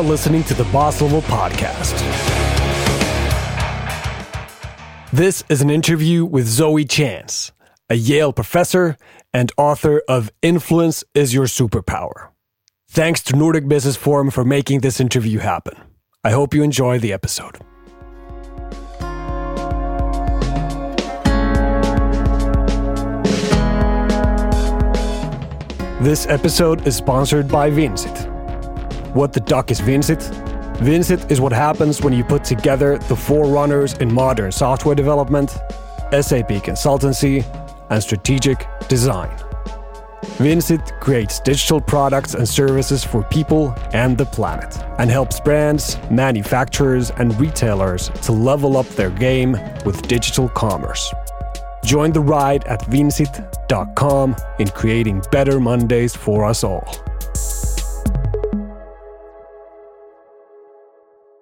are listening to the Boss Level Podcast. This is an interview with Zoe Chance, a Yale professor and author of Influence is Your Superpower. Thanks to Nordic Business Forum for making this interview happen. I hope you enjoy the episode. This episode is sponsored by Vincit. What the duck is Vincit? Vincit is what happens when you put together the forerunners in modern software development, SAP consultancy, and strategic design. Vincit creates digital products and services for people and the planet and helps brands, manufacturers, and retailers to level up their game with digital commerce. Join the ride at vincit.com in creating better Mondays for us all.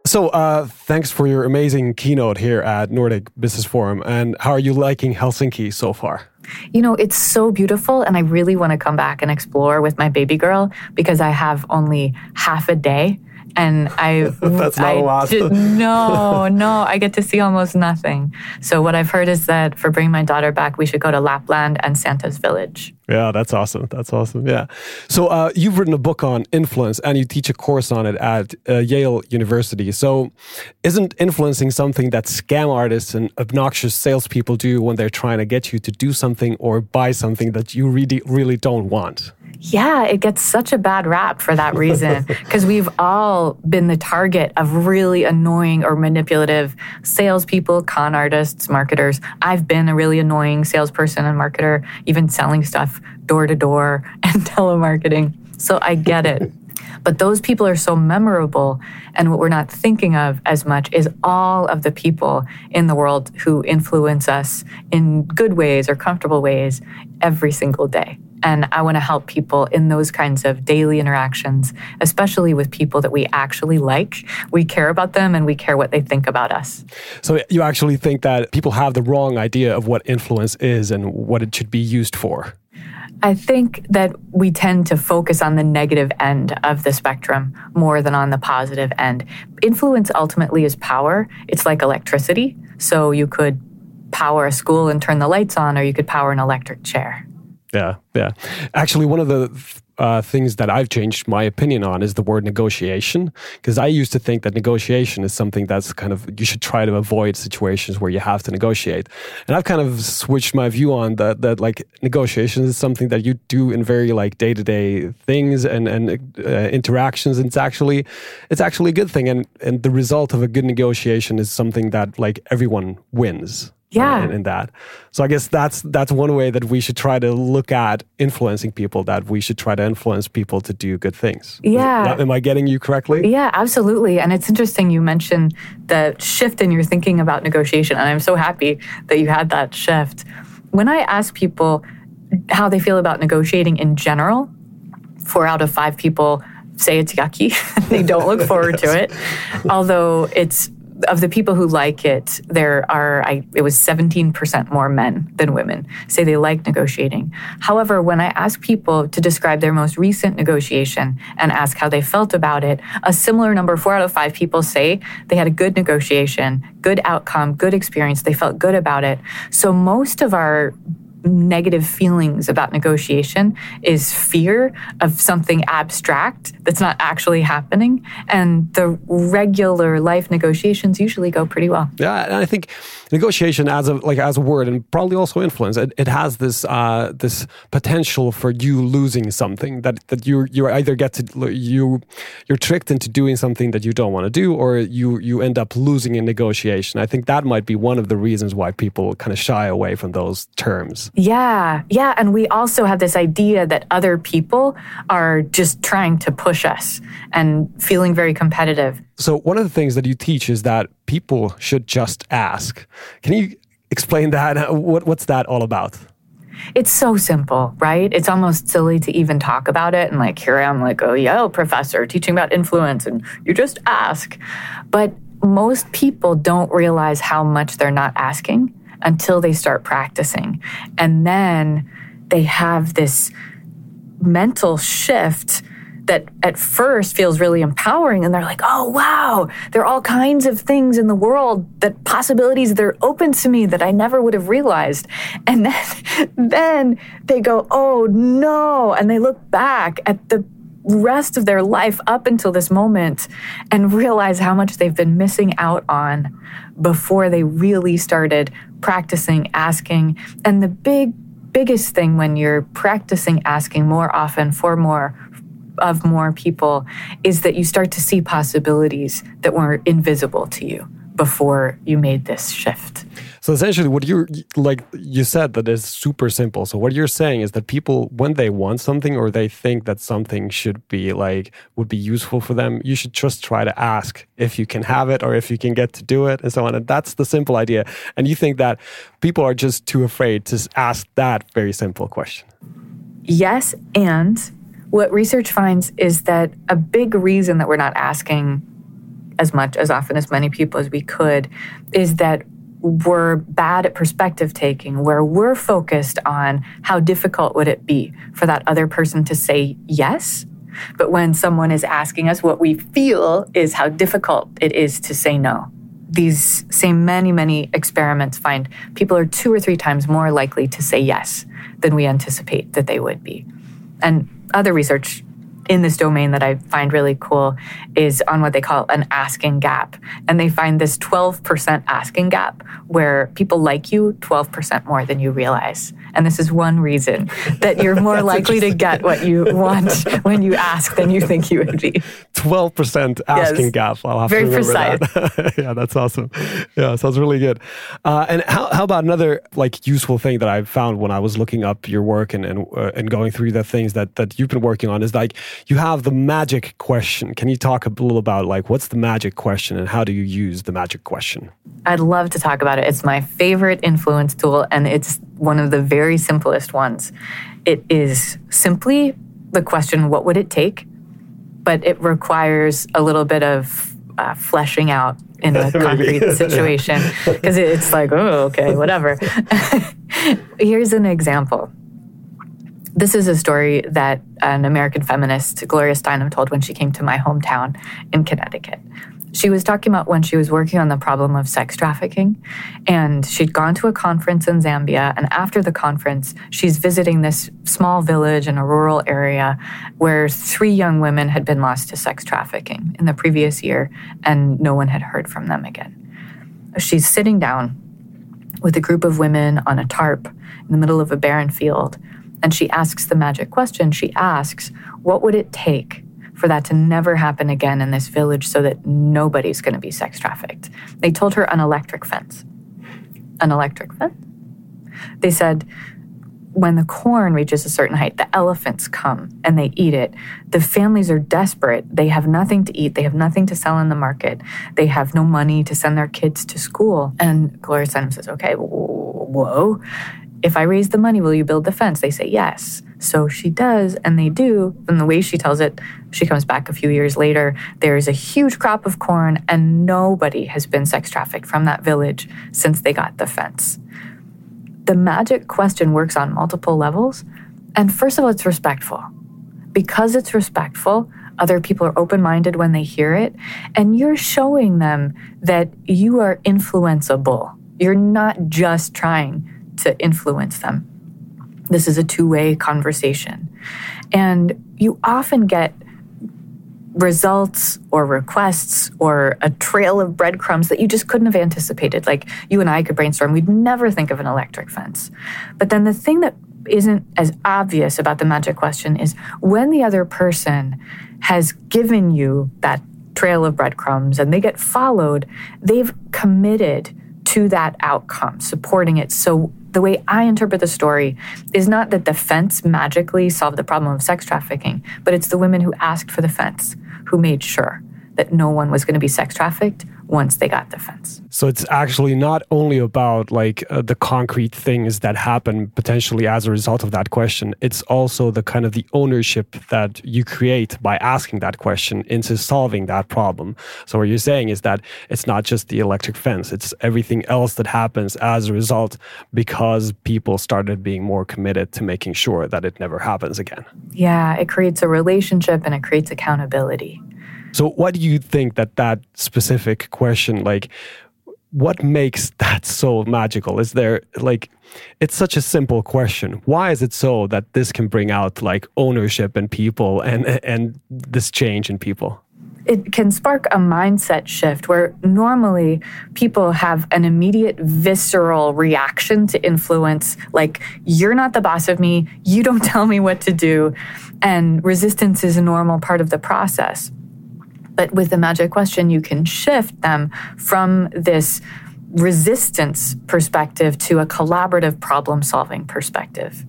So, uh, thanks for your amazing keynote here at Nordic Business Forum. And how are you liking Helsinki so far? You know, it's so beautiful, and I really want to come back and explore with my baby girl because I have only half a day and I that's not I a lot. did- no, no, I get to see almost nothing. So what I've heard is that for bringing my daughter back, we should go to Lapland and Santa's village. Yeah, that's awesome. That's awesome. Yeah. So uh, you've written a book on influence, and you teach a course on it at uh, Yale University. So, isn't influencing something that scam artists and obnoxious salespeople do when they're trying to get you to do something or buy something that you really, really don't want? Yeah, it gets such a bad rap for that reason because we've all been the target of really annoying or manipulative salespeople, con artists, marketers. I've been a really annoying salesperson and marketer, even selling stuff door to door and telemarketing. So I get it. But those people are so memorable. And what we're not thinking of as much is all of the people in the world who influence us in good ways or comfortable ways every single day. And I want to help people in those kinds of daily interactions, especially with people that we actually like. We care about them and we care what they think about us. So, you actually think that people have the wrong idea of what influence is and what it should be used for? I think that we tend to focus on the negative end of the spectrum more than on the positive end. Influence ultimately is power. It's like electricity. So you could power a school and turn the lights on, or you could power an electric chair. Yeah, yeah. Actually, one of the uh, things that I've changed my opinion on is the word negotiation. Because I used to think that negotiation is something that's kind of, you should try to avoid situations where you have to negotiate. And I've kind of switched my view on that, that like negotiation is something that you do in very like day to day things and, and uh, interactions. And it's actually, it's actually a good thing. And, and the result of a good negotiation is something that like everyone wins Yeah. in, in that. So I guess that's that's one way that we should try to look at influencing people. That we should try to influence people to do good things. Is- Yeah. am I getting you correctly? Yeah, absolutely. And it's interesting you mentioned the shift in your thinking about negotiation. And I'm so happy that you had that shift. When I ask people how they feel about negotiating in general, four out of five people say it's yucky. they don't look forward to it. Although it's of the people who like it, there are I, it was 17% more men than women say they like negotiating. However, when I ask people to describe their most recent negotiation and ask how they felt about it, a similar number, four out of five people say they had a good negotiation, good outcome, good experience. They felt good about it. So most of our negative feelings about negotiation is fear of something abstract that's not actually happening. And the regular life negotiations usually go pretty well. Yeah, and I think negotiation as a like as a word, and probably also influence, it, it has this uh, this potential for you losing something that that you you either get to you you're tricked into doing something that you don't want to do, or you you end up losing in negotiation. I think that might be one of the reasons why people kind of shy away from those terms. Yeah, yeah. And we also have this idea that other people are just trying to push us and feeling very competitive. So one of the things that you teach is that people should just ask. Can you explain that? What what's that all about? It's so simple, right? It's almost silly to even talk about it. And like, here I am, like oh, a Yale professor teaching about influence, and you just ask. But most people don't realize how much they're not asking until they start practicing. And then they have this mental shift that at first feels really empowering and they're like, oh, wow, there are all kinds of things in the world that possibilities that are open to me that I never would have realized. And then, then they go, oh, no. And they look back at the rest of their life up until this moment and realize how much they've been missing out on before they really started practicing asking. And the big, biggest thing when you're practicing asking more often for more of more people is that you start to see possibilities that were invisible to you before you made this shift. So essentially, what you're like you said that is super simple. So what you're saying is that people, when they want something or they think that something should be like would be useful for them, you should just try to ask if you can have it or if you can get to do it and so on. And that's the simple idea. And you think that people are just too afraid to ask that very simple question. Yes, and what research finds is that a big reason that we're not asking as much, as often, as many people as we could is that we're bad at perspective taking, where we're focused on how difficult would it be for that other person to say yes. But when someone is asking us, what we feel is how difficult it is to say no. These same many, many experiments find people are two or three times more likely to say yes than we anticipate that they would be. And other research in this domain that I find really cool is on what they call an asking gap. And they find this 12% asking gap where people like you 12% more than you realize. And this is one reason that you're more likely to get what you want when you ask than you think you would be. 12% asking yes. gap. I'll have Very to precise. That. yeah, that's awesome. Yeah, sounds really good. Uh, and how, how about another like useful thing that I found when I was looking up your work and and, uh, and going through the things that, that you've been working on is like you have the magic question. Can you talk a little about like what's the magic question and how do you use the magic question? I'd love to talk about it. It's my favorite influence tool and it's one of the very simplest ones. It is simply the question, what would it take? But it requires a little bit of uh, fleshing out in a concrete situation because it's like, oh, okay, whatever. Here's an example. This is a story that an American feminist, Gloria Steinem, told when she came to my hometown in Connecticut. She was talking about when she was working on the problem of sex trafficking, and she'd gone to a conference in Zambia. And after the conference, she's visiting this small village in a rural area where three young women had been lost to sex trafficking in the previous year, and no one had heard from them again. She's sitting down with a group of women on a tarp in the middle of a barren field and she asks the magic question. She asks, What would it take for that to never happen again in this village so that nobody's going to be sex trafficked? They told her an electric fence. An electric fence? They said, when the corn reaches a certain height, the elephants come and they eat it. The families are desperate. They have nothing to eat. They have nothing to sell in the market. They have no money to send their kids to school. And Gloria Steinem says, okay, whoa. If I raise the money, will you build the fence? They say yes. So she does, and they do. And the way she tells it, she comes back a few years later. There's a huge crop of corn, and nobody has been sex trafficked from that village since they got the fence. The magic question works on multiple levels. And first of all, it's respectful. Because it's respectful, other people are open minded when they hear it, and you're showing them that you are influenceable. You're not just trying to influence them. This is a two way conversation. And you often get results or requests or a trail of breadcrumbs that you just couldn't have anticipated. Like you and I could brainstorm, we'd never think of an electric fence. But then the thing that isn't as obvious about the magic question is when the other person has given you that trail of breadcrumbs and they get followed, they've committed to that outcome, supporting it. So the way I interpret the story is not that the fence magically solved the problem of sex trafficking, but it's the women who asked for the fence who made sure that no one was going to be sex trafficked once they got the fence. So it's actually not only about like uh, the concrete things that happen potentially as a result of that question. It's also the kind of the ownership that you create by asking that question into solving that problem. So what you're saying is that it's not just the electric fence, it's everything else that happens as a result because people started being more committed to making sure that it never happens again. Yeah, it creates a relationship and it creates accountability. So, what do you think that that specific question, like, what makes that so magical? Is there like, it's such a simple question. Why is it so that this can bring out like ownership in people and and this change in people? it can spark a mindset shift where normally people have an immediate visceral reaction to influence, like, you're not the boss of me, you don't tell me what to do. And resistance is a normal part of the process. But with the magic question, you can shift them from this resistance perspective to a collaborative problem solving perspective.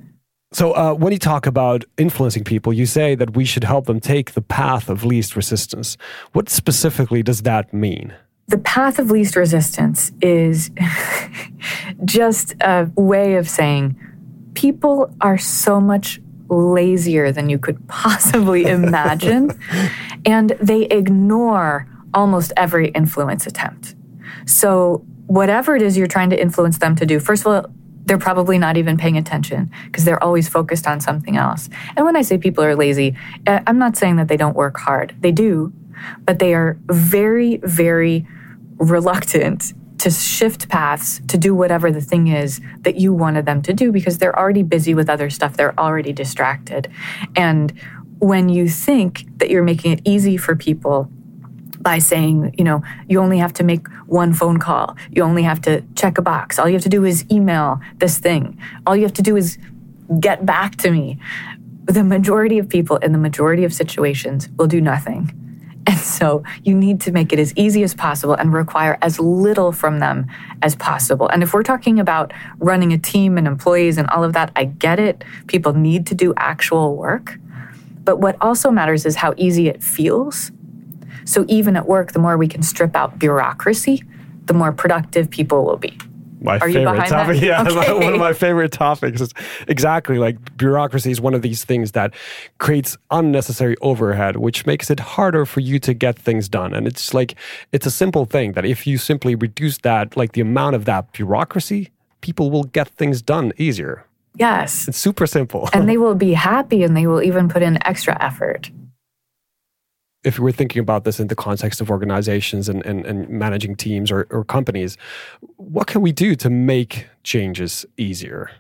So, uh, when you talk about influencing people, you say that we should help them take the path of least resistance. What specifically does that mean? The path of least resistance is just a way of saying people are so much lazier than you could possibly imagine, and they ignore almost every influence attempt. So, whatever it is you're trying to influence them to do, first of all, they're probably not even paying attention because they're always focused on something else. And when I say people are lazy, uh, I'm not saying that they don't work hard. They do, but they are very, very reluctant to shift paths to do whatever the thing is that you wanted them to do because they're already busy with other stuff. They're already distracted. And when you think that you're making it easy for people by saying, you know, you only have to make one phone call. You only have to check a box. All you have to do is email this thing. All you have to do is get back to me. The majority of people in the majority of situations will do nothing. And so you need to make it as easy as possible and require as little from them as possible. And if we're talking about running a team and employees and all of that, I get it. People need to do actual work. But what also matters is how easy it feels so even at work, the more we can strip out bureaucracy, the more productive people will be. My Are favorite topic. That? Yeah, okay. one of my favorite topics is exactly like bureaucracy is one of these things that creates unnecessary overhead, which makes it harder for you to get things done. And it's like it's a simple thing that if you simply reduce that, like the amount of that bureaucracy, people will get things done easier. Yes. It's super simple. and they will be happy and they will even put in extra effort if we're thinking about this in the context of organizations and, and, and managing teams or, or companies, what can we do to make changes easier?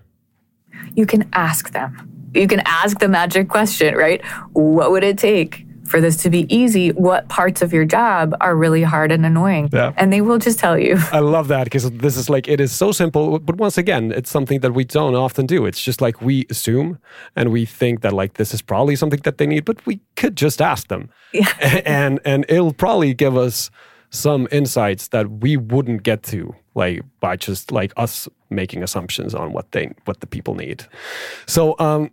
You can ask them. You can ask the magic question, right? What would it take for this to be easy, what parts of your job are really hard and annoying. Yeah. And they will just tell you. I love that because this is like, it is so simple. But once again, it's something that we don't often do. It's just like we assume and we think that like this is probably something that they need, but we could just ask them. Yeah. and, and it'll probably give us some insights that we wouldn't get to like by just like us making assumptions on what they what the people need so um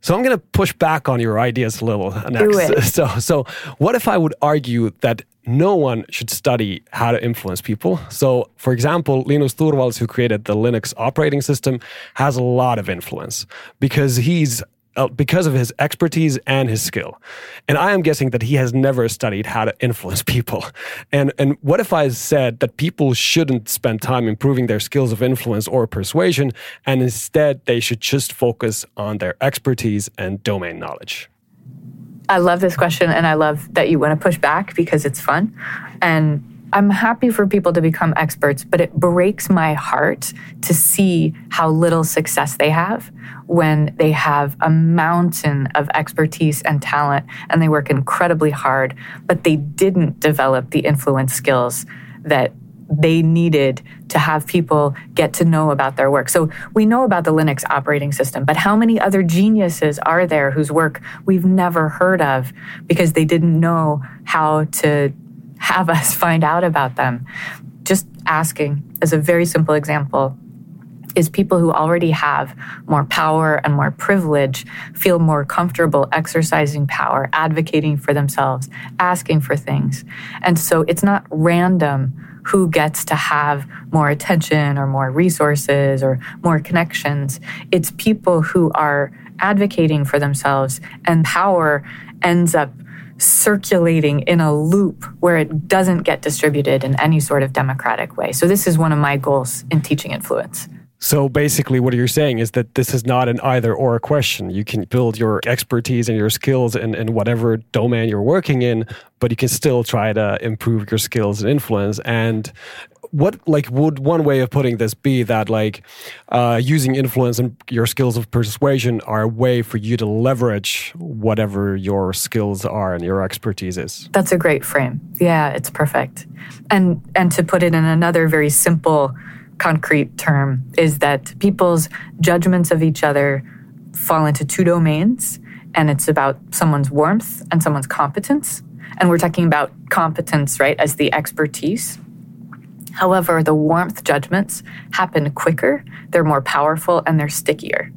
so I'm going to push back on your ideas a little next. So, so what if I would argue that no one should study how to influence people? So, for example, Linus Torvalds, who created the Linux operating system, has a lot of influence because he's Uh, because of his expertise and his skill. And I am guessing that he has never studied how to influence people. And and what if I said that people shouldn't spend time improving their skills of influence or persuasion, and instead they should just focus on their expertise and domain knowledge? I love this question, and I love that you want to push back because it's fun. And I'm happy for people to become experts, but it breaks my heart to see how little success they have when they have a mountain of expertise and talent and they work incredibly hard, but they didn't develop the influence skills that they needed to have people get to know about their work. So we know about the Linux operating system, but how many other geniuses are there whose work we've never heard of because they didn't know how to have us find out about them. Just asking is a very simple example. is people who already have more power and more privilege feel more comfortable exercising power, advocating for themselves, asking for things. And so it's not random who gets to have more attention or more resources or more connections. It's people who are advocating for themselves, and power ends up circulating in a loop where it doesn't get distributed in any sort of democratic way. So, this is one of my goals in teaching influence. So basically, what you're saying is that this is not an either or question. You can build your expertise and your skills in, in whatever domain you're working in, but you can still try to improve your skills and influence. And what like would one way of putting this be that like uh, using influence and your skills of persuasion are a way for you to leverage whatever your skills are and your expertise is that's a great frame yeah it's perfect and and to put it in another very simple concrete term is that people's judgments of each other fall into two domains, and it's about someone's warmth and someone's competence. And we're talking about competence, right, as the expertise. However, the warmth judgments happen quicker, they're more powerful, and they're stickier.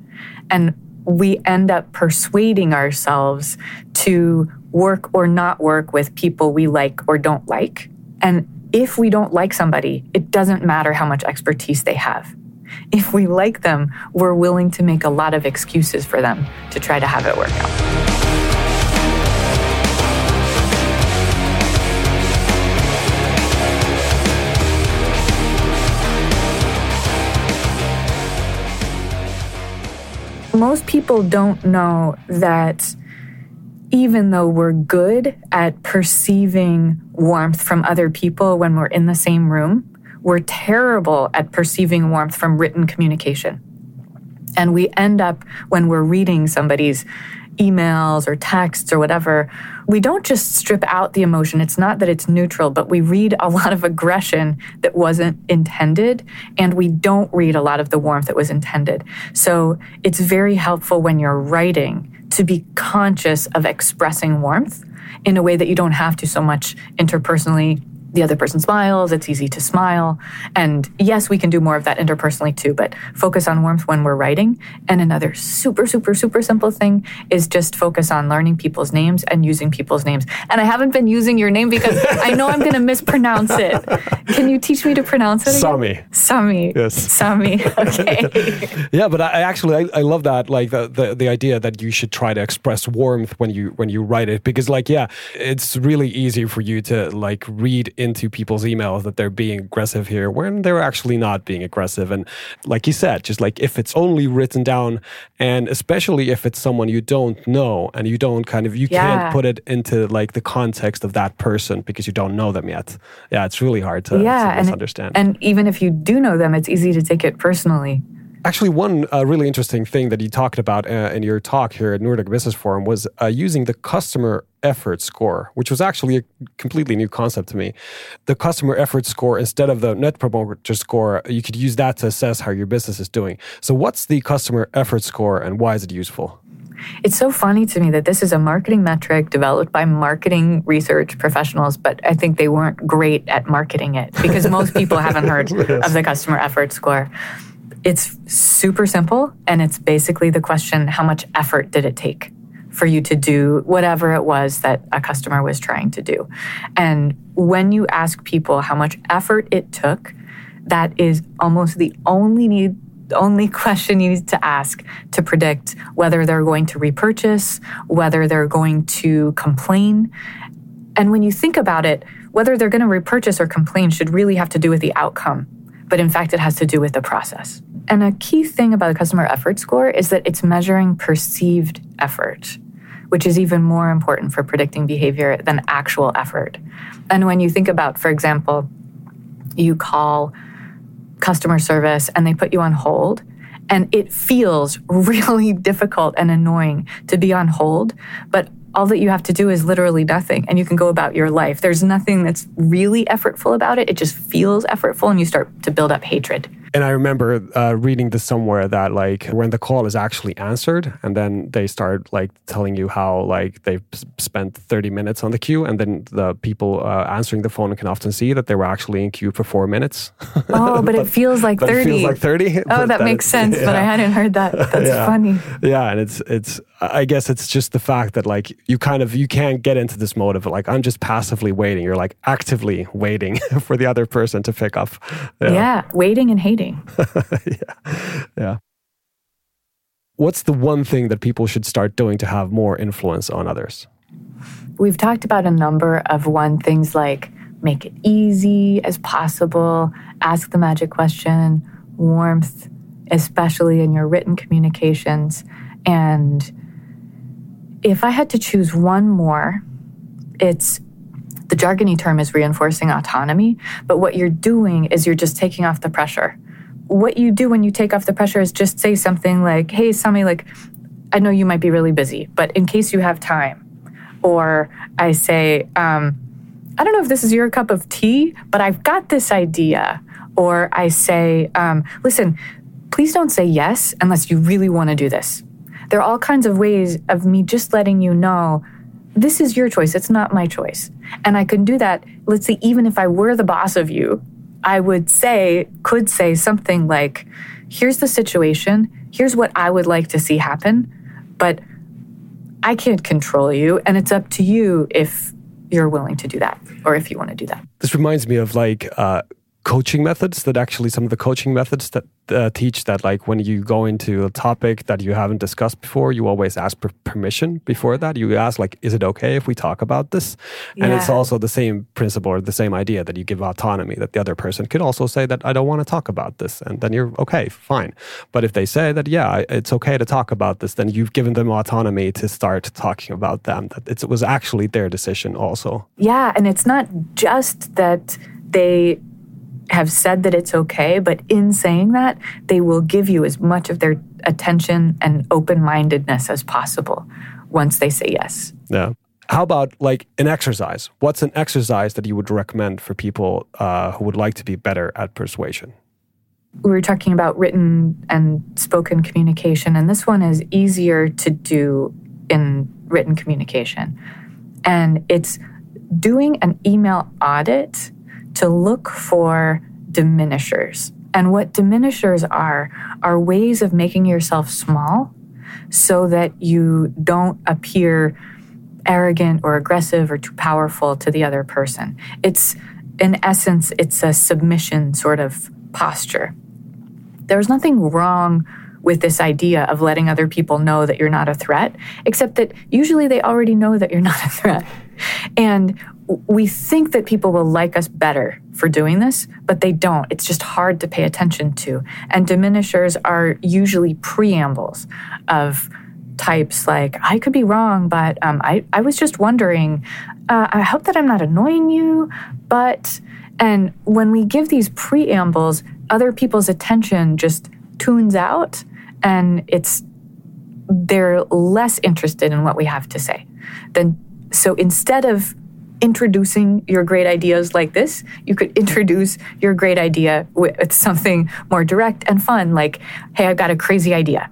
And we end up persuading ourselves to work or not work with people we like or don't like. And if we don't like somebody, it doesn't matter how much expertise they have. If we like them, we're willing to make a lot of excuses for them to try to have it work out. Most people don't know that even though we're good at perceiving warmth from other people when we're in the same room, we're terrible at perceiving warmth from written communication. And we end up, when we're reading somebody's emails or texts or whatever, we don't just strip out the emotion. It's not that it's neutral, but we read a lot of aggression that wasn't intended, and we don't read a lot of the warmth that was intended. So it's very helpful when you're writing to be conscious of expressing warmth in a way that you don't have to so much interpersonally the other person smiles, it's easy to smile. And yes, we can do more of that interpersonally too, but focus on warmth when we're writing. And another super, super, super simple thing is just focus on learning people's names and using people's names. And I haven't been using your name because I know I'm going to mispronounce it. Can you teach me to pronounce it? Sami. Sami. Yes. Sami. Okay. yeah, but I actually I, I love that like the, the the idea that you should try to express warmth when you when you write it because like yeah, it's really easy for you to like read into people's emails that they're being aggressive here when they're actually not being aggressive. And like you said, just like if it's only written down, and especially if it's someone you don't know and you don't kind of, you yeah. can't put it into like the context of that person because you don't know them yet. Yeah, it's really hard to, yeah, to misunderstand. And, and even if you do know them, it's easy to take it personally. Actually, one uh, really interesting thing that you talked about uh, in your talk here at Nordic Business Forum was uh, using the customer effort score, which was actually a completely new concept to me. The customer effort score, instead of the net promoter score, you could use that to assess how your business is doing. So, what's the customer effort score and why is it useful? It's so funny to me that this is a marketing metric developed by marketing research professionals, but I think they weren't great at marketing it because most people haven't heard yes. of the customer effort score. It's super simple, and it's basically the question how much effort did it take for you to do whatever it was that a customer was trying to do? And when you ask people how much effort it took, that is almost the only need only question you need to ask to predict whether they're going to repurchase, whether they're going to complain. And when you think about it, whether they're going to repurchase or complain should really have to do with the outcome. But in fact, it has to do with the process. And a key thing about the customer effort score is that it's measuring perceived effort, which is even more important for predicting behavior than actual effort. And when you think about, for example, you call customer service and they put you on hold, and it feels really difficult and annoying to be on hold, but all that you have to do is literally nothing and you can go about your life. There's nothing that's really effortful about it. It just feels effortful and you start to build up hatred And I remember uh, reading this somewhere that like when the call is actually answered, and then they start like telling you how like they've spent 30 minutes on the queue, and then the people uh, answering the phone can often see that they were actually in queue for four minutes. Oh, but, but it feels like 30. It feels like 30. Oh, that makes sense, yeah. but I hadn't heard that. That's yeah. funny. Yeah, and it's it's I guess it's just the fact that like you kind of you can't get into this mode of like I'm just passively waiting. You're like actively waiting for the other person to pick up. Yeah, yeah waiting and hating yeah. yeah. What's the one thing that people should start doing to have more influence on others? We've talked about a number of one things like make it easy as possible, ask the magic question, warmth, especially in your written communications. And if I had to choose one more, it's the jargony term is reinforcing autonomy, but what you're doing is you're just taking off the pressure what you do when you take off the pressure is just say something like, hey, Sami, like, I know you might be really busy, but in case you have time. Or I say, um, I don't know if this is your cup of tea, but I've got this idea. Or I say, um, listen, please don't say yes unless you really want to do this. There are all kinds of ways of me just letting you know this is your choice. It's not my choice. And I can do that, let's say, even if I were the boss of you, I would say, could say something like, here's the situation, here's what I would like to see happen, but I can't control you, and it's up to you if you're willing to do that or if you want to do that. This reminds me of like uh, coaching methods that actually some of the coaching methods that uh, teach that like when you go into a topic that you haven't discussed before you always ask for permission before that. You ask like is it okay if we talk about this? Yeah. and it's also the same principle or the same idea that you give autonomy that the other person could also say that i don't want to talk about this and then you're okay fine. But if they say that yeah it's okay to talk about this then you've given them autonomy to start talking about them that it was actually their decision also. Yeah and it's not just that they have said that it's okay, but in saying that, they will give you as much of their attention and open mindedness as possible once they say yes. Yeah. How about like an exercise? What's an exercise that you would recommend for people uh, who would like to be better at persuasion? We were talking about written and spoken communication, and this one is easier to do in written communication. And it's doing an email audit to look for diminishers. And what diminishers are, are ways of making yourself small so that you don't appear arrogant or aggressive or too powerful to the other person. It's, in essence, it's a submission sort of posture. There's nothing wrong with this idea of letting other people know that you're not a threat, except that usually they already know that you're not a threat. And we think that people will like us better for doing this, but they don't. It's just hard to pay attention to. And diminishers are usually preambles of types like, I could be wrong, but um, I, I was just wondering, uh, I hope that I'm not annoying you, but. And when we give these preambles, other people's attention just tunes out and it's they're less interested in what we have to say. Then so instead of introducing your great ideas like this, you could introduce your great idea with something more direct and fun, like, hey, I've got a crazy idea.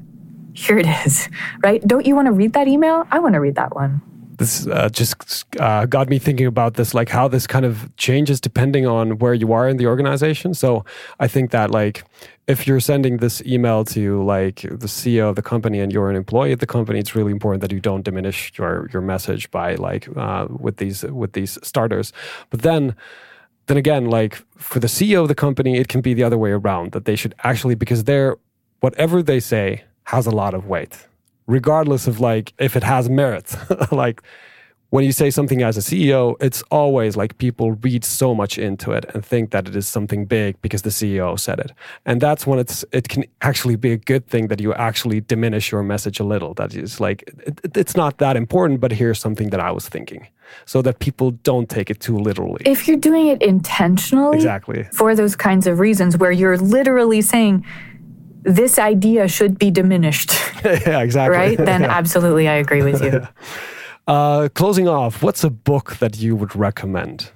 Here it is, right? Don't you want to read that email? I want to read that one this uh, just uh, got me thinking about this, like how this kind of changes depending on where you are in the organization. So I think that like if you're sending this email to like the CEO of the company and you're an employee at the company, it's really important that you don't diminish your your message by like uh, with these with these starters. But then then again, like for the CEO of the company, it can be the other way around that they should actually because they're whatever they say has a lot of weight regardless of like if it has merit. like when you say something as a CEO, it's always like people read so much into it and think that it is something big because the CEO said it. And that's when it's it can actually be a good thing that you actually diminish your message a little. That is like it, it's not that important, but here's something that I was thinking. So that people don't take it too literally. If you're doing it intentionally, exactly for those kinds of reasons, where you're literally saying, this idea should be diminished. yeah, exactly. Right? Then yeah. absolutely, I agree with you. uh, closing off, what's a book that you would recommend?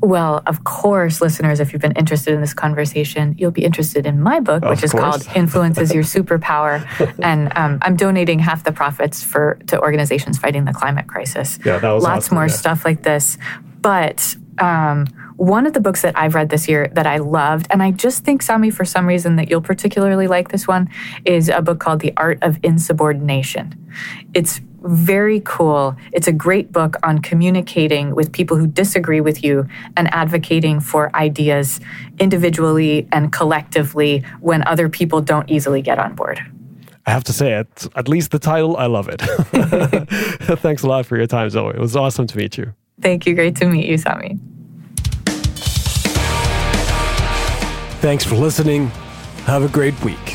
Well, of course, listeners, if you've been interested in this conversation, you'll be interested in my book, which Of is course. called "Influence Is Your Superpower," and um, I'm donating half the profits for to organizations fighting the climate crisis. Yeah, that was lots awesome, more yeah. stuff like this. But um, one of the books that I've read this year that I loved, and I just think Sami, for some reason, that you'll particularly like this one, is a book called "The Art of Insubordination." It's very cool. It's a great book on communicating with people who disagree with you and advocating for ideas individually and collectively when other people don't easily get on board. I have to say it. At least the title, I love it. Thanks a lot for your time, Zoe. It was awesome to meet you. Thank you. Great to meet you, Sami. Thanks for listening. Have a great week.